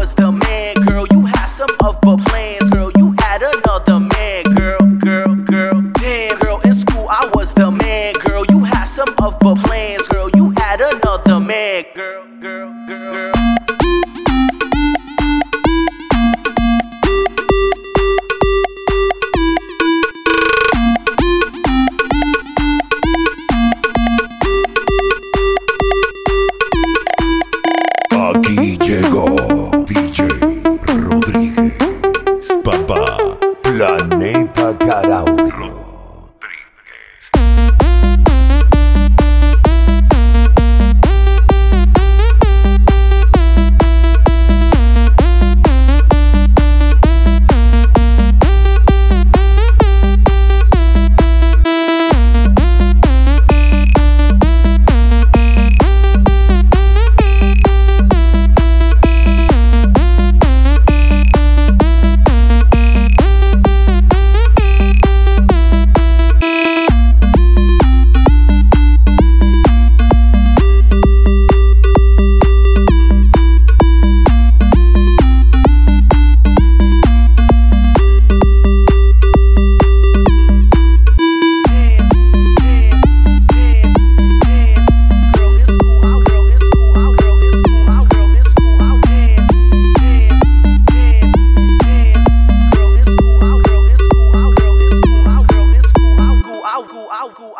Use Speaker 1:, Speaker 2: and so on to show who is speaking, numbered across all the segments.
Speaker 1: was the man, girl. You had some other plans, girl. You had another man, girl, girl, girl. Damn, girl, in school I was the man, girl. You had some other plans, girl. You had another man, girl, girl, girl. girl. DJ. Planeta Caraudio.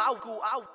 Speaker 1: out, go out.